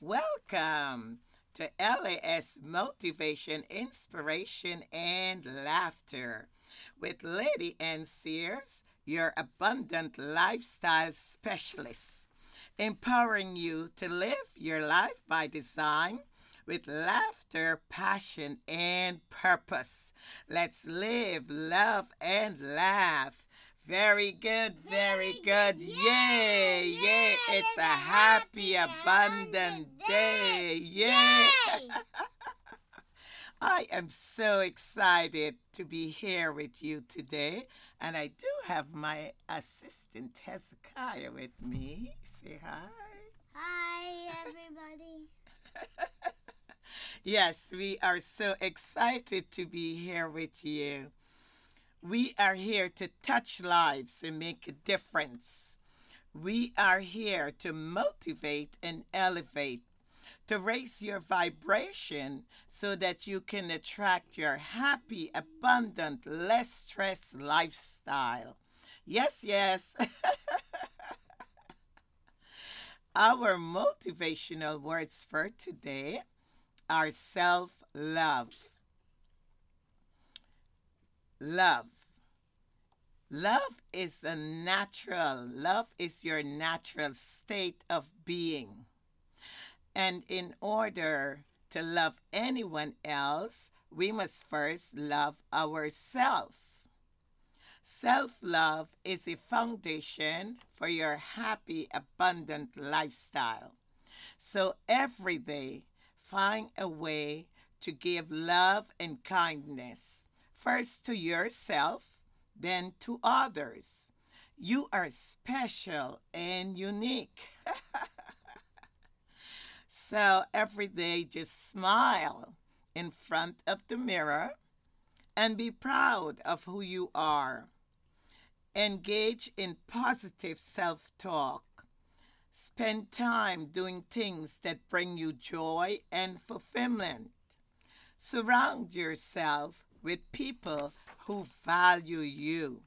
Welcome to LAS Motivation, Inspiration, and Laughter with Lady Ann Sears, your abundant lifestyle specialist, empowering you to live your life by design with laughter, passion, and purpose. Let's live, love, and laugh. Very good, very, good. Yay, yay. It's a happy, abundant day. Yay. I am so excited to be here with you today. And I do have my assistant Hezekiah with me. Say hi. Hi, everybody. Yes, we are so excited to be here with you. We are here to touch lives and make a difference. We are here to motivate and elevate, to raise your vibration so that you can attract your happy, abundant, less stress lifestyle. Yes, yes. Our motivational words for today are self love. Love. Love is a natural, love is your natural state of being. And in order to love anyone else, we must first love ourselves. Self love is a foundation for your happy, abundant lifestyle. So every day, find a way to give love and kindness, first to yourself, then to others. You are special and unique. so every day, just smile in front of the mirror and be proud of who you are. Engage in positive self talk. Spend time doing things that bring you joy and fulfillment. Surround yourself with people who value you.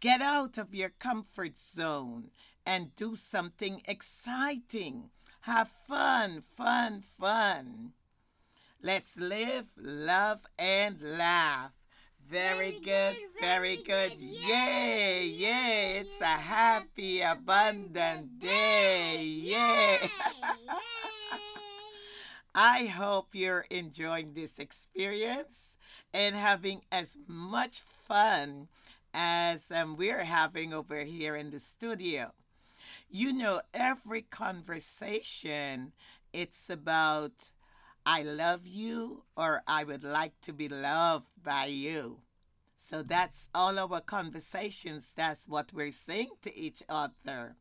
Get out of your comfort zone and do something exciting. Have fun, fun, fun. Let's live, love, and laugh. Very, Very good, good, very good. good. Yay, Yay, yay. It's a happy, abundant day. Yay. I hope you're enjoying this experience and having as much fun as um, we're having over here in the studio. You know, every conversation, it's about I love you or I would like to be loved by you. So that's all our conversations. That's what we're saying to each other.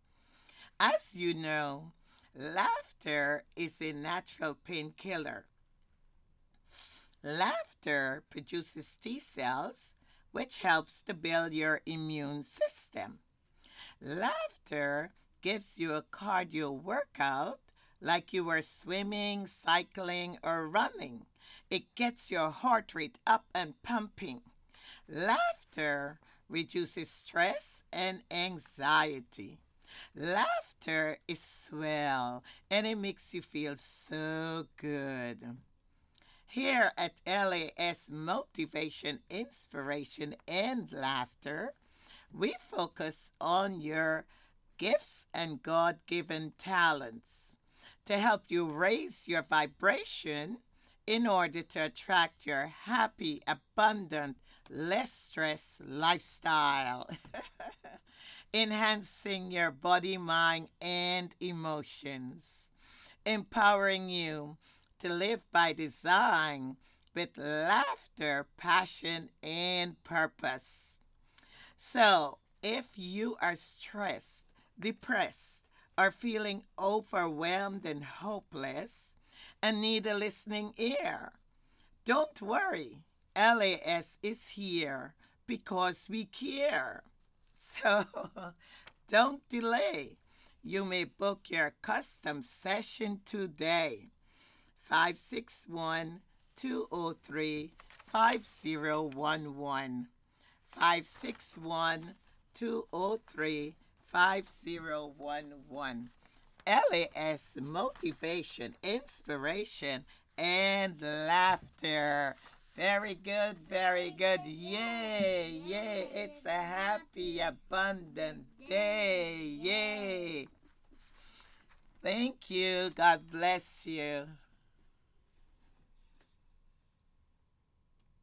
As you know, laughter is a natural painkiller. Laughter produces T cells, which helps to build your immune system. Laughter gives you a cardio workout like you were swimming, cycling, or running. It gets your heart rate up and pumping. Laughter reduces stress and anxiety. Laughter is swell and it makes you feel so good. Here at LAS Motivation, Inspiration, and Laughter, we focus on your gifts and God given talents to help you raise your vibration in order to attract your happy, abundant, less stress lifestyle. Enhancing your body, mind, and emotions. Empowering you to live by design with laughter, passion, and purpose. So, if you are stressed, depressed, or feeling overwhelmed and hopeless and need a listening ear, don't worry. LAS is here because we care. So don't delay. You may book your custom session today. 561 203 5011. 561 203 5011. LAS motivation, inspiration, and laughter. Very good, very good. Yay, yay. It's a happy, abundant day. Yay. Thank you. God bless you.